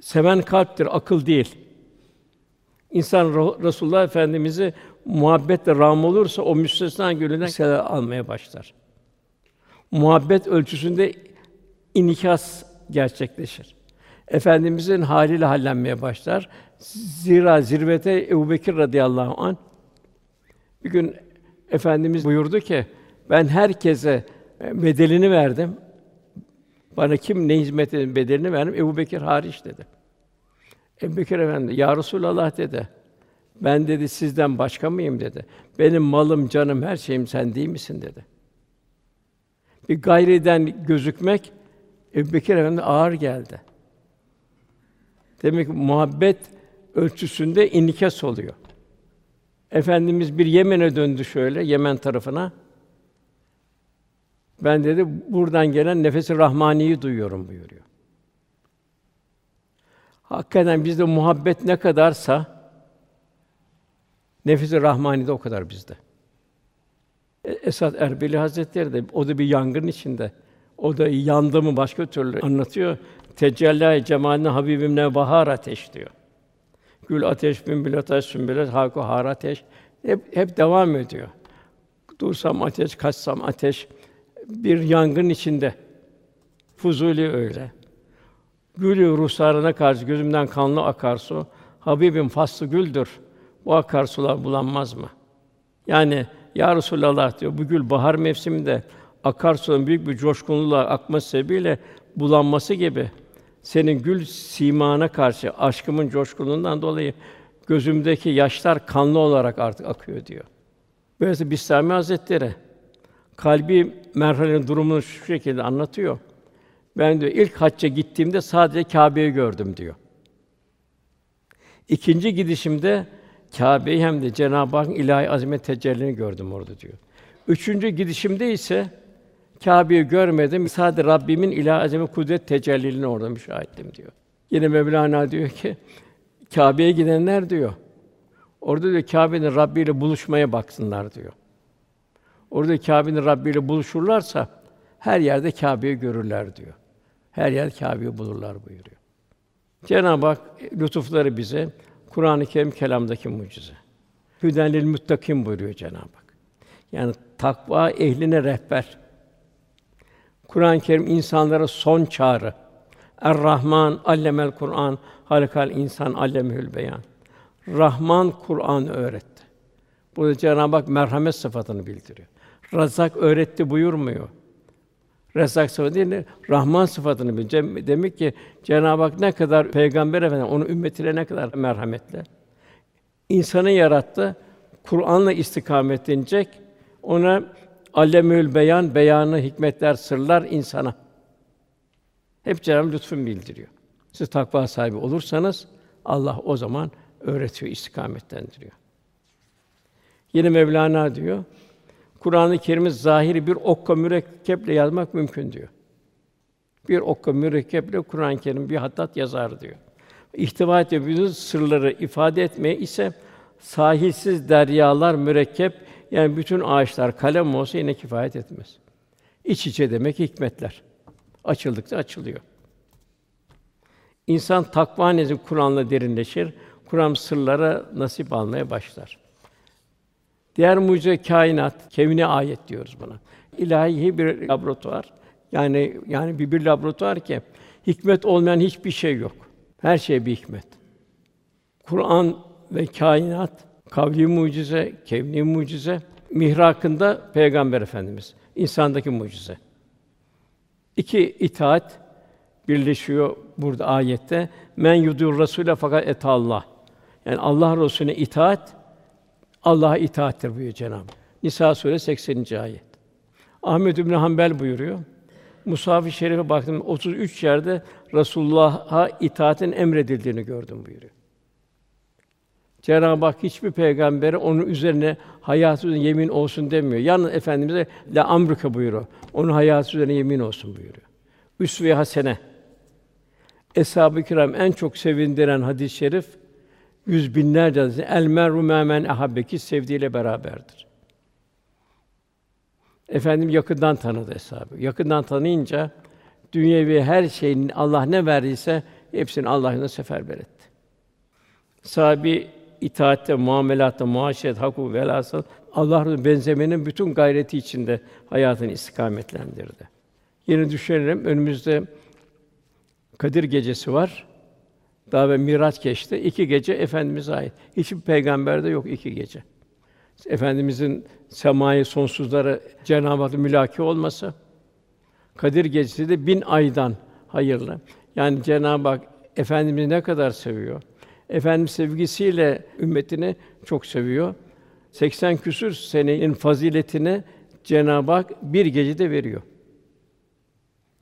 Seven kalptir, akıl değil. İnsan Resulullah Efendimizi muhabbetle ram olursa o müstesna gönülden selam almaya başlar. Muhabbet ölçüsünde inikas gerçekleşir. Efendimizin haliyle hallenmeye başlar. Zira zirvete Ebubekir radıyallahu an bir gün Efendimiz buyurdu ki ben herkese bedelini verdim. Bana kim ne hizmet edin bedelini verdim. Ebu Bekir hariç dedi. Ebu Bekir Efendi, Ya Resulallah dedi. Ben dedi sizden başka mıyım dedi. Benim malım, canım, her şeyim sen değil misin dedi. Bir gayriden gözükmek Ebu Bekir Efendi ağır geldi. Demek ki muhabbet ölçüsünde inikas oluyor. Efendimiz bir Yemen'e döndü şöyle, Yemen tarafına. Ben dedi buradan gelen nefesi rahmaniyi duyuyorum buyuruyor. Hakikaten bizde muhabbet ne kadarsa nefesi rahmani de o kadar bizde. E, Esad Erbili Hazretleri de o da bir yangın içinde. O da yandı mı başka türlü anlatıyor. Tecellâ cemaline Habibim ne bahar ateş diyor. Gül ateş, bülbül ateş, sümbül haku har ateş. Hep, hep devam ediyor. Dursam ateş, kaçsam ateş. Bir yangın içinde. Fuzuli öyle. Gülü ruhsarına karşı gözümden kanlı akarsu. Habibim faslı güldür. Bu akarsular bulanmaz mı? Yani ya Resulallah diyor bu gül bahar mevsiminde akarsuların büyük bir coşkunluğuyla akması sebebiyle bulanması gibi senin gül simana karşı aşkımın coşkunluğundan dolayı gözümdeki yaşlar kanlı olarak artık akıyor diyor. Böylece Bistami Hazretleri kalbi merhalenin durumunu şu şekilde anlatıyor. Ben diyor ilk hacca gittiğimde sadece Kâbe'yi gördüm diyor. İkinci gidişimde Kâbe'yi hem de Cenab-ı Hakk'ın ilahi azamet tecellini gördüm orada diyor. Üçüncü gidişimde ise Kâbe'yi görmedim. Sadece Rabbimin ilahi azamet kudret tecelliliğini orada müşahittim diyor. Yine Mevlana diyor ki Kâbe'ye gidenler diyor. Orada diyor Kâbe'nin Rabbi ile buluşmaya baksınlar diyor. Orada Kâbe'nin Rabbi ile buluşurlarsa her yerde Kâbe'yi görürler diyor. Her yer Kâbe'yi bulurlar buyuruyor. Cenab-ı Hak lütufları bize Kur'an-ı Kerim kelamdaki mucize. Hüdenlil muttakim buyuruyor Cenab-ı Hak. Yani takva ehline rehber. Kur'an-ı Kerim insanlara son çağrı. Er-Rahman allemel Kur'an, halikal insan allemül beyan. Rahman Kur'an öğretti. Bu Cenab-ı Hak merhamet sıfatını bildiriyor. Razak öğretti buyurmuyor. Rezzak sıfatı değil, Rahman sıfatını bildiriyor. Demek ki Cenab-ı Hak ne kadar Peygamber Efendimiz onun ümmetine ne kadar merhametli. İnsanı yarattı, Kur'an'la istikametlenecek. Ona Allemül beyan, beyanı, hikmetler, sırlar insana. Hep Cenab-ı lütfun bildiriyor. Siz takva sahibi olursanız Allah o zaman öğretiyor, istikametlendiriyor. Yine Mevlana diyor, Kur'an-ı Kerim'i zahiri bir okka mürekkeple yazmak mümkün diyor. Bir okka mürekkeple Kur'an-ı Kerim bir hattat yazar diyor. İhtiva ettiği sırları ifade etmeye ise sahilsiz deryalar mürekkep yani bütün ağaçlar kalem olsa yine kifayet etmez. İç içe demek hikmetler. Açıldıkça açılıyor. İnsan takva nezih Kur'an'la derinleşir. Kur'an sırlara nasip almaya başlar. Diğer mucize kainat, kevni ayet diyoruz buna. İlahi bir laboratuvar. Yani yani bir bir laboratuvar ki hikmet olmayan hiçbir şey yok. Her şey bir hikmet. Kur'an ve kainat kavli mucize, kevni mucize, mihrakında Peygamber Efendimiz, insandaki mucize. İki itaat birleşiyor burada ayette. Men yudur Rasûle fakat et Allah. Yani Allah Resulüne itaat Allah'a itaattir buyuruyor Cenab-ı Nisa suresi 80. ayet. Ahmed İbn Hanbel buyuruyor. Musaf-ı Şerif'e baktım 33 yerde Resulullah'a itaatin emredildiğini gördüm buyuruyor. Cenab-ı Hak hiçbir peygambere onun üzerine hayatı üzerine yemin olsun demiyor. Yalnız efendimize la amruka buyuruyor. Onun hayatı üzerine yemin olsun buyuruyor. Üsve-i hasene. Eshab-ı kiram en çok sevindiren hadis-i şerif yüz binlerce hadis. El meru men ahabbeki sevdiğiyle beraberdir. Efendim yakından tanıdı hesabı. Yakından tanıyınca dünyevi her şeyin Allah ne verdiyse hepsini Allah'ına seferber etti. Sahibi itaatte, muamelatta, muaşeret, haku velhasıl Allah'a benzemenin bütün gayreti içinde hayatını istikametlendirdi. Yine düşünelim önümüzde Kadir gecesi var. Daha ve Miraç geçti. İki gece efendimize ait. Hiçbir peygamberde yok iki gece. Efendimizin semayı sonsuzlara Cenab-ı Hak mülaki olması, Kadir gecesi de bin aydan hayırlı. Yani Cenab-ı Hak efendimizi ne kadar seviyor? Efendim sevgisiyle ümmetini çok seviyor. 80 küsür senenin faziletini Cenab-ı Hak bir gecede veriyor.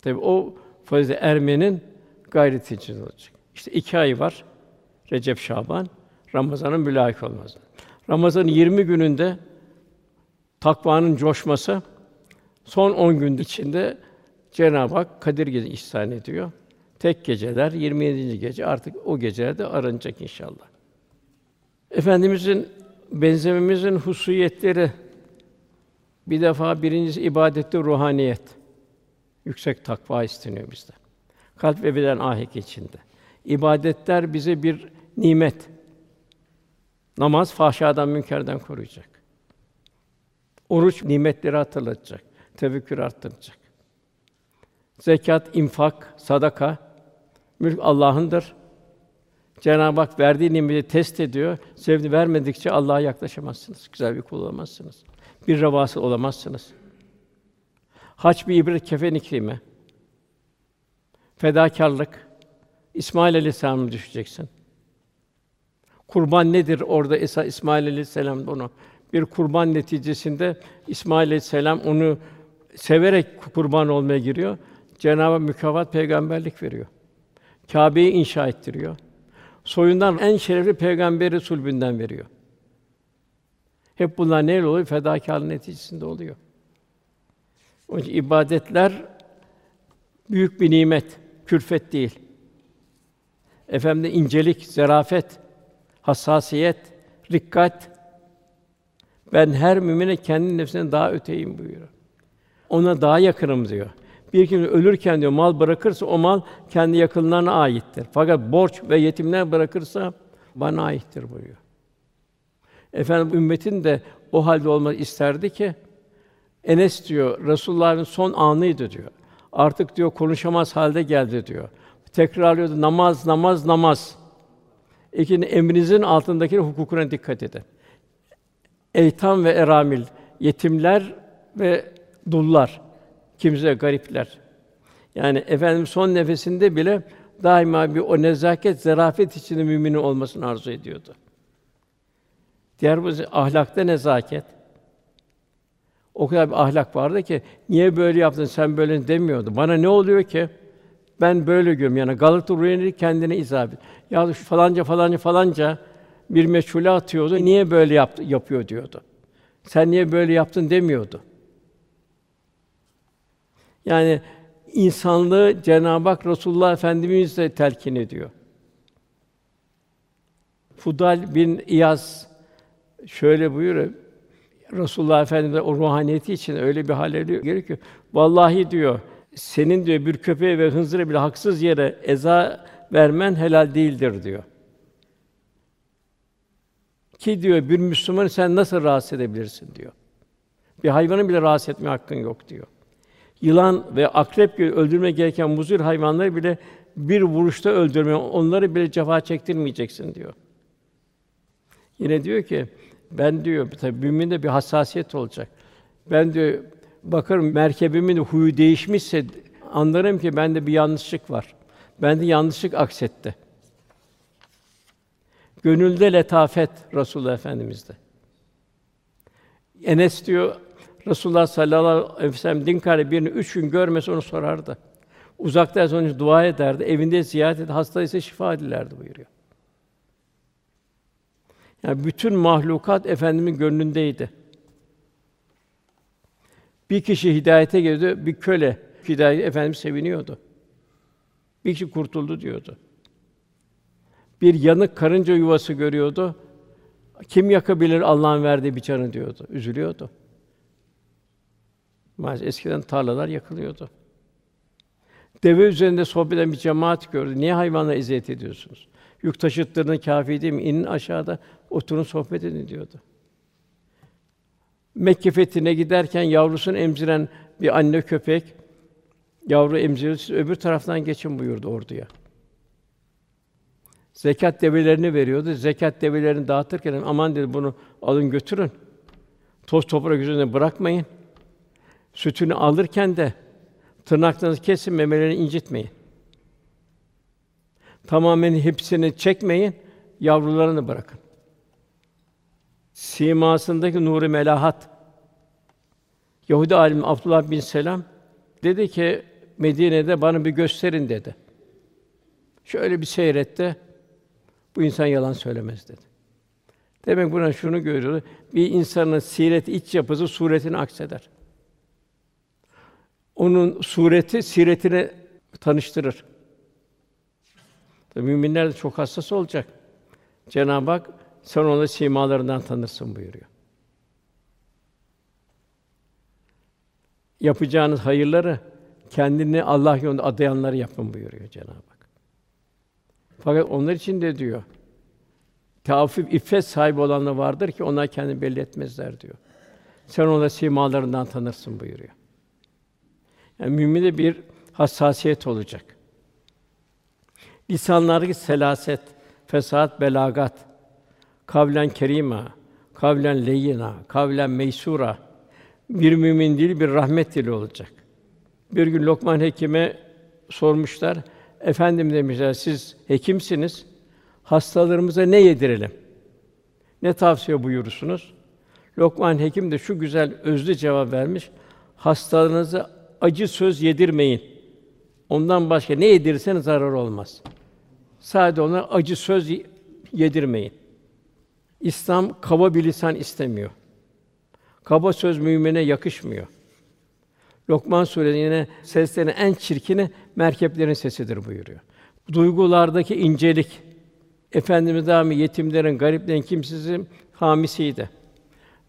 Tabi o fazilet ermenin gayreti için olacak. İşte iki ay var. Recep, Şaban, Ramazan'ın mülâhik olması. Ramazan'ın 20 gününde takvanın coşması, son 10 gün içinde Cenab-ı Hak Kadir Gecesi ihsan ediyor. Tek geceler 27. gece artık o gecelerde aranacak inşallah. Efendimizin benzememizin hususiyetleri bir defa birincisi ibadette ruhaniyet. Yüksek takva isteniyor bizden. Kalp ve beden ahik içinde. İbadetler bize bir nimet. Namaz fahşadan, münkerden koruyacak. Oruç nimetleri hatırlatacak, tefekkür arttıracak. Zekat, infak, sadaka mülk Allah'ındır. Cenab-ı Hak verdiği nimeti test ediyor. Sevdi vermedikçe Allah'a yaklaşamazsınız. Güzel bir kul olamazsınız. Bir revasıl olamazsınız. Hac bir ibret kefen iklimi. Fedakarlık. İsmail Aleyhisselam'ı düşeceksin. Kurban nedir? Orada Esa İsmail Aleyhisselam onu bir kurban neticesinde İsmail Aleyhisselam onu severek kurban olmaya giriyor. Cenab-ı mükafat peygamberlik veriyor. Kâbe'yi inşa ettiriyor. Soyundan en şerefli peygamberi sulbünden veriyor. Hep bunlar ne oluyor? Fedakârlık neticesinde oluyor. Onun için ibadetler büyük bir nimet, külfet değil. Efendim incelik, zarafet, hassasiyet, dikkat. Ben her mümine kendi nefsinden daha öteyim buyuruyor. Ona daha yakınım diyor. Bir kimse ölürken diyor mal bırakırsa o mal kendi yakınlarına aittir. Fakat borç ve yetimler bırakırsa bana aittir buyuruyor. Efendim ümmetin de o halde olmak isterdi ki Enes diyor Resulullah'ın son anıydı diyor. Artık diyor konuşamaz halde geldi diyor. Tekrarlıyordu namaz namaz namaz. İkinci emrinizin altındaki hukukuna dikkat edin. Eytam ve eramil, yetimler ve dullar, kimse garipler. Yani efendim son nefesinde bile daima bir o nezaket, zarafet içinde müminin olmasını arzu ediyordu. Diğer bir ahlakta nezaket. O kadar bir ahlak vardı ki niye böyle yaptın sen böyle demiyordu. Bana ne oluyor ki? Ben böyle görüyorum. Yani Galata Ruyeni kendine izah et. Ya şu falanca falanca falanca bir meçhule atıyordu. Niye böyle yaptı, yapıyor diyordu. Sen niye böyle yaptın demiyordu. Yani insanlığı Cenab-ı Hak Resulullah Efendimiz de telkin ediyor. Fudal bin İyaz şöyle buyuruyor. Resulullah Efendimiz o ruhaniyeti için öyle bir hal ediyor gerekiyor. Vallahi diyor, senin diyor bir köpeğe ve hınzıra bile haksız yere eza vermen helal değildir diyor. Ki diyor bir Müslümanı sen nasıl rahatsız edebilirsin diyor. Bir hayvanı bile rahatsız etme hakkın yok diyor. Yılan ve akrep gibi öldürme gereken muzir hayvanları bile bir vuruşta öldürme, onları bile cefa çektirmeyeceksin diyor. Yine diyor ki ben diyor tabii müminde bir hassasiyet olacak. Ben diyor bakarım merkebimin huyu değişmişse anlarım ki bende bir yanlışlık var. Bende yanlışlık aksetti. Gönülde letafet Resulullah Efendimiz'de. Enes diyor Resulullah sallallahu aleyhi ve sellem din karı birini üç gün görmese onu sorardı. Uzaktaysa onun dua ederdi. Evinde ziyaret eder, hasta ise şifa dilerdi buyuruyor. Yani bütün mahlukat efendimin gönlündeydi. Bir kişi hidayete girdi, bir köle hidayet efendim seviniyordu. Bir kişi kurtuldu diyordu. Bir yanık karınca yuvası görüyordu. Kim yakabilir Allah'ın verdiği bir canı diyordu. Üzülüyordu. Maalesef eskiden tarlalar yakılıyordu. Deve üzerinde sohbet eden bir cemaat gördü. Niye hayvanla eziyet ediyorsunuz? Yük taşıttığının kâfi değil mi? İnin aşağıda, oturun sohbet edin diyordu. Mekke fethine giderken yavrusunu emziren bir anne köpek Yavru emziriyor, siz öbür taraftan geçin buyurdu orduya. Zekat develerini veriyordu. Zekat develerini dağıtırken aman dedi bunu alın götürün. Toz toprak üzerine bırakmayın. Sütünü alırken de tırnaklarınızı kesin, memelerini incitmeyin. Tamamen hepsini çekmeyin, yavrularını bırakın. Simasındaki nuru melahat. Yahudi alim Abdullah bin Selam dedi ki Medine'de bana bir gösterin dedi. Şöyle bir seyretti. Bu insan yalan söylemez dedi. Demek buna şunu görüyoruz. Bir insanın siret iç yapısı suretini akseder. Onun sureti siretine tanıştırır. Tabii müminler de çok hassas olacak. Cenab-ı Hak sen onu simalarından tanırsın buyuruyor. Yapacağınız hayırları kendini Allah yolunda adayanları yapın buyuruyor Cenab-ı Hak. Fakat onlar için de diyor. Tafif iffet sahibi olanlar vardır ki onlar kendini belli etmezler diyor. Sen onları simalarından tanırsın buyuruyor. Yani müminde bir hassasiyet olacak. Lisanlardaki selaset, fesat, belagat, kavlen kerima, kavlen leyina, kavlen meysura bir mümin dili bir rahmet dili olacak. Bir gün Lokman Hekim'e sormuşlar. Efendim demişler, siz hekimsiniz. Hastalarımıza ne yedirelim? Ne tavsiye buyurursunuz? Lokman Hekim de şu güzel özlü cevap vermiş. Hastalarınıza acı söz yedirmeyin. Ondan başka ne yedirirseniz zarar olmaz. Sadece ona acı söz yedirmeyin. İslam kaba bir lisan istemiyor. Kaba söz mümine yakışmıyor. Lokman Suresi yine seslerin en çirkini merkeplerin sesidir buyuruyor. Duygulardaki incelik Efendimiz daima yetimlerin, gariplerin, kimsizin hamisiydi.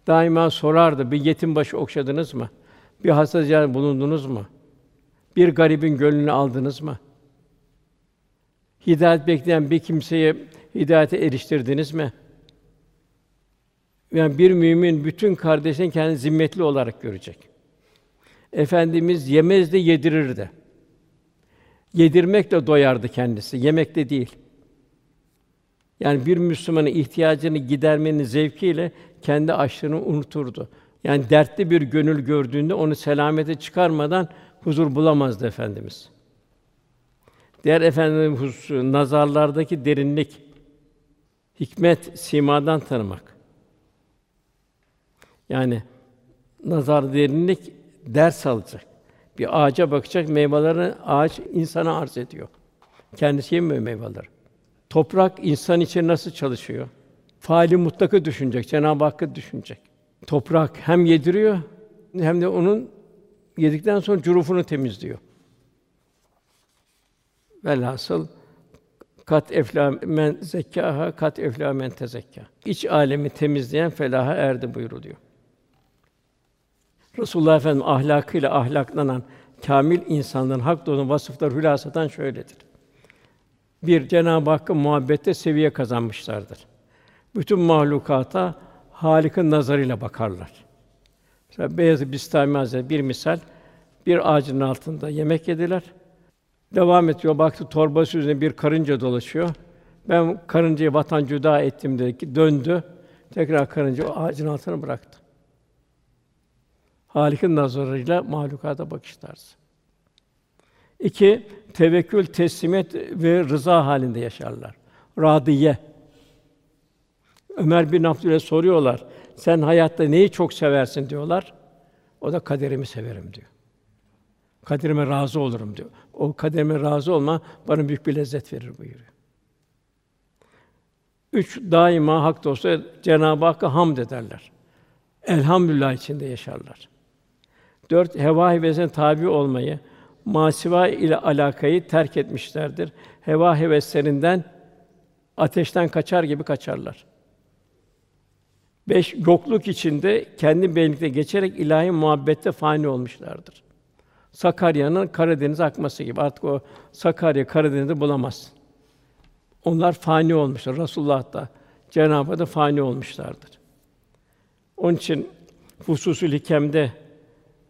Daima sorardı, bir yetim başı okşadınız mı? Bir hasta ziyaret bulundunuz mu? Bir garibin gönlünü aldınız mı? Hidayet bekleyen bir kimseye hidayete eriştirdiniz mi? Yani bir mümin bütün kardeşini kendi zimmetli olarak görecek. Efendimiz yemez de yedirirdi. Yedirmekle doyardı kendisi, yemekte değil. Yani bir Müslümanın ihtiyacını gidermenin zevkiyle kendi açlığını unuturdu. Yani dertli bir gönül gördüğünde onu selamete çıkarmadan huzur bulamazdı efendimiz. Diğer efendimiz hususu nazarlardaki derinlik, hikmet simadan tanımak. Yani nazar derinlik ders alacak. Bir ağaca bakacak, meyvelerini ağaç insana arz ediyor. Kendisi yemiyor meyveleri. Toprak insan için nasıl çalışıyor? Faali mutlakı düşünecek, Cenab-ı Hakk'ı düşünecek. Toprak hem yediriyor hem de onun yedikten sonra curufunu temizliyor. Velhasıl kat efla men zekkaha kat efla men tezekka. İç alemi temizleyen felaha erdi buyuruluyor. Resulullah Efendimiz ahlakıyla ahlaklanan kamil insanların hak dolu vasıfları hülasatan şöyledir. Bir Cenab-ı Hakk'ın muhabbette seviye kazanmışlardır. Bütün mahlukata Halik'in nazarıyla bakarlar. Mesela Beyazıt Bistami Hazretleri bir misal bir ağacın altında yemek yediler. Devam ediyor. Baktı torbası üzerinde bir karınca dolaşıyor. Ben karıncayı vatan cüda ettim dedi ki döndü. Tekrar karınca o ağacın altına bıraktı. Halik'in nazarıyla mahlukata bakış tarzı. İki, tevekkül, teslimiyet ve rıza halinde yaşarlar. Radiye. Ömer bin Abdül'e soruyorlar. Sen hayatta neyi çok seversin diyorlar. O da kaderimi severim diyor. Kaderime razı olurum diyor. O kaderime razı olma bana büyük bir lezzet verir buyuruyor. Üç, daima hak dostu Cenab-ı Hakk'a hamd ederler. Elhamdülillah içinde yaşarlar. Dört, heva hevesine tabi olmayı, masiva ile alakayı terk etmişlerdir. Heva heveslerinden ateşten kaçar gibi kaçarlar. Beş, yokluk içinde kendi benlikte geçerek ilahi muhabbette fani olmuşlardır. Sakarya'nın Karadeniz akması gibi. Artık o Sakarya Karadeniz'i bulamaz. Onlar fani olmuşlar. Resulullah da Cenab-ı da fani olmuşlardır. Onun için Fususül Hikem'de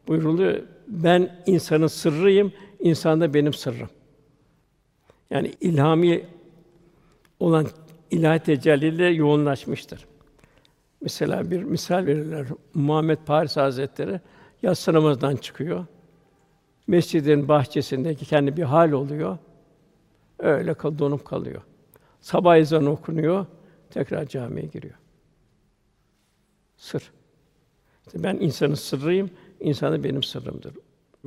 buyruluyor. Ben insanın sırrıyım, insanda benim sırrım. Yani ilhami olan ilahi tecelliyle yoğunlaşmıştır. Mesela bir misal verirler. Muhammed Paris Hazretleri yatsı namazdan çıkıyor. Mescidin bahçesindeki kendi bir hal oluyor. Öyle kal donup kalıyor. Sabah ezanı okunuyor, tekrar camiye giriyor. Sır. İşte ben insanın sırrıyım, insan da benim sırrımdır.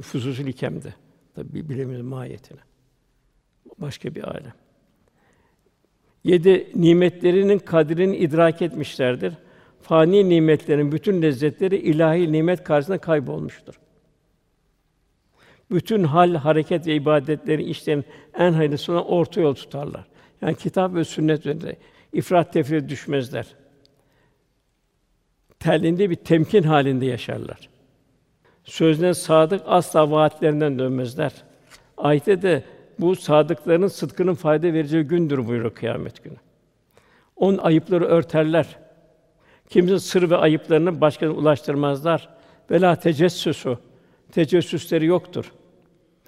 Fuzul ikemde. Tabi bilimimizin mahiyetine. Başka bir alem. Yedi nimetlerinin kadrini idrak etmişlerdir. Fani nimetlerin bütün lezzetleri ilahi nimet karşısında kaybolmuştur. Bütün hal, hareket ve ibadetleri işlerin en hayırlısı olan orta yol tutarlar. Yani kitap ve sünnet üzerinde ifrat tefrit düşmezler. Telinde bir temkin halinde yaşarlar. Sözüne sadık asla vaatlerinden dönmezler. Ayette de bu sadıkların sıdkının fayda vereceği gündür buyuruyor kıyamet günü. On ayıpları örterler. Kimse sır ve ayıplarını başkasına ulaştırmazlar. Vela tecessüsü tecessüsleri yoktur.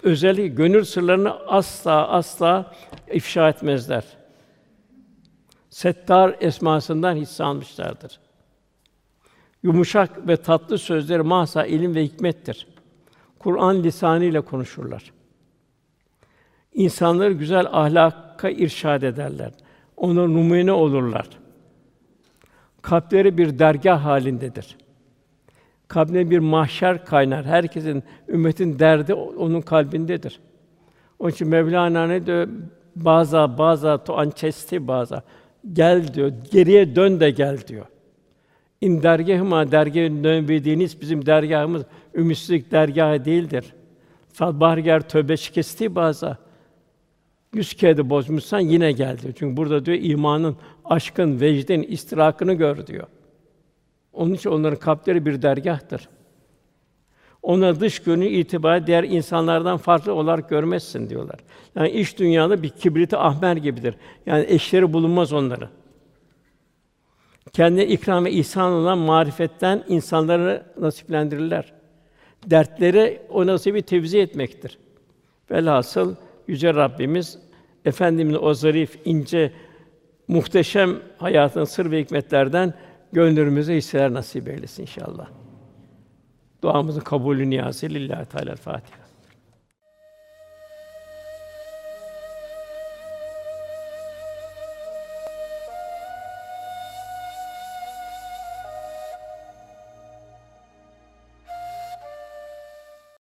Özellikle gönül sırlarını asla asla ifşa etmezler. Settar esmasından hisse almışlardır. Yumuşak ve tatlı sözleri mahsa ilim ve hikmettir. Kur'an lisanı ile konuşurlar. İnsanları güzel ahlaka irşad ederler. Ona numune olurlar. Kalpleri bir dergah halindedir. Kalbine bir mahşer kaynar. Herkesin ümmetin derdi onun kalbindedir. Onun için Mevlana ne diyor? Baza baza to ançesti baza. Gel diyor. Geriye dön de gel diyor. İn dergahıma dergâh dönmediğiniz bizim dergahımız ümitsizlik dergahı değildir. Fal bahrigar tövbe şikesti baza. Yüz kere bozmuşsan yine geldi. Çünkü burada diyor imanın, aşkın, vecdin istirakını gör diyor. Onun için onların kalpleri bir dergahtır. Ona dış görünü itibariyle diğer insanlardan farklı olarak görmezsin diyorlar. Yani iş dünyada bir kibriti ahmer gibidir. Yani eşleri bulunmaz onları. Kendine ikram ve ihsan olan marifetten insanları nasiplendirirler. Dertleri o nasibi tevzi etmektir. Velhasıl yüce Rabbimiz efendimizin o zarif, ince, muhteşem hayatın sır ve hikmetlerden gönlümüze hisseler nasip eylesin inşallah. Duamızın kabulü niyazı lillahi teala Fatiha.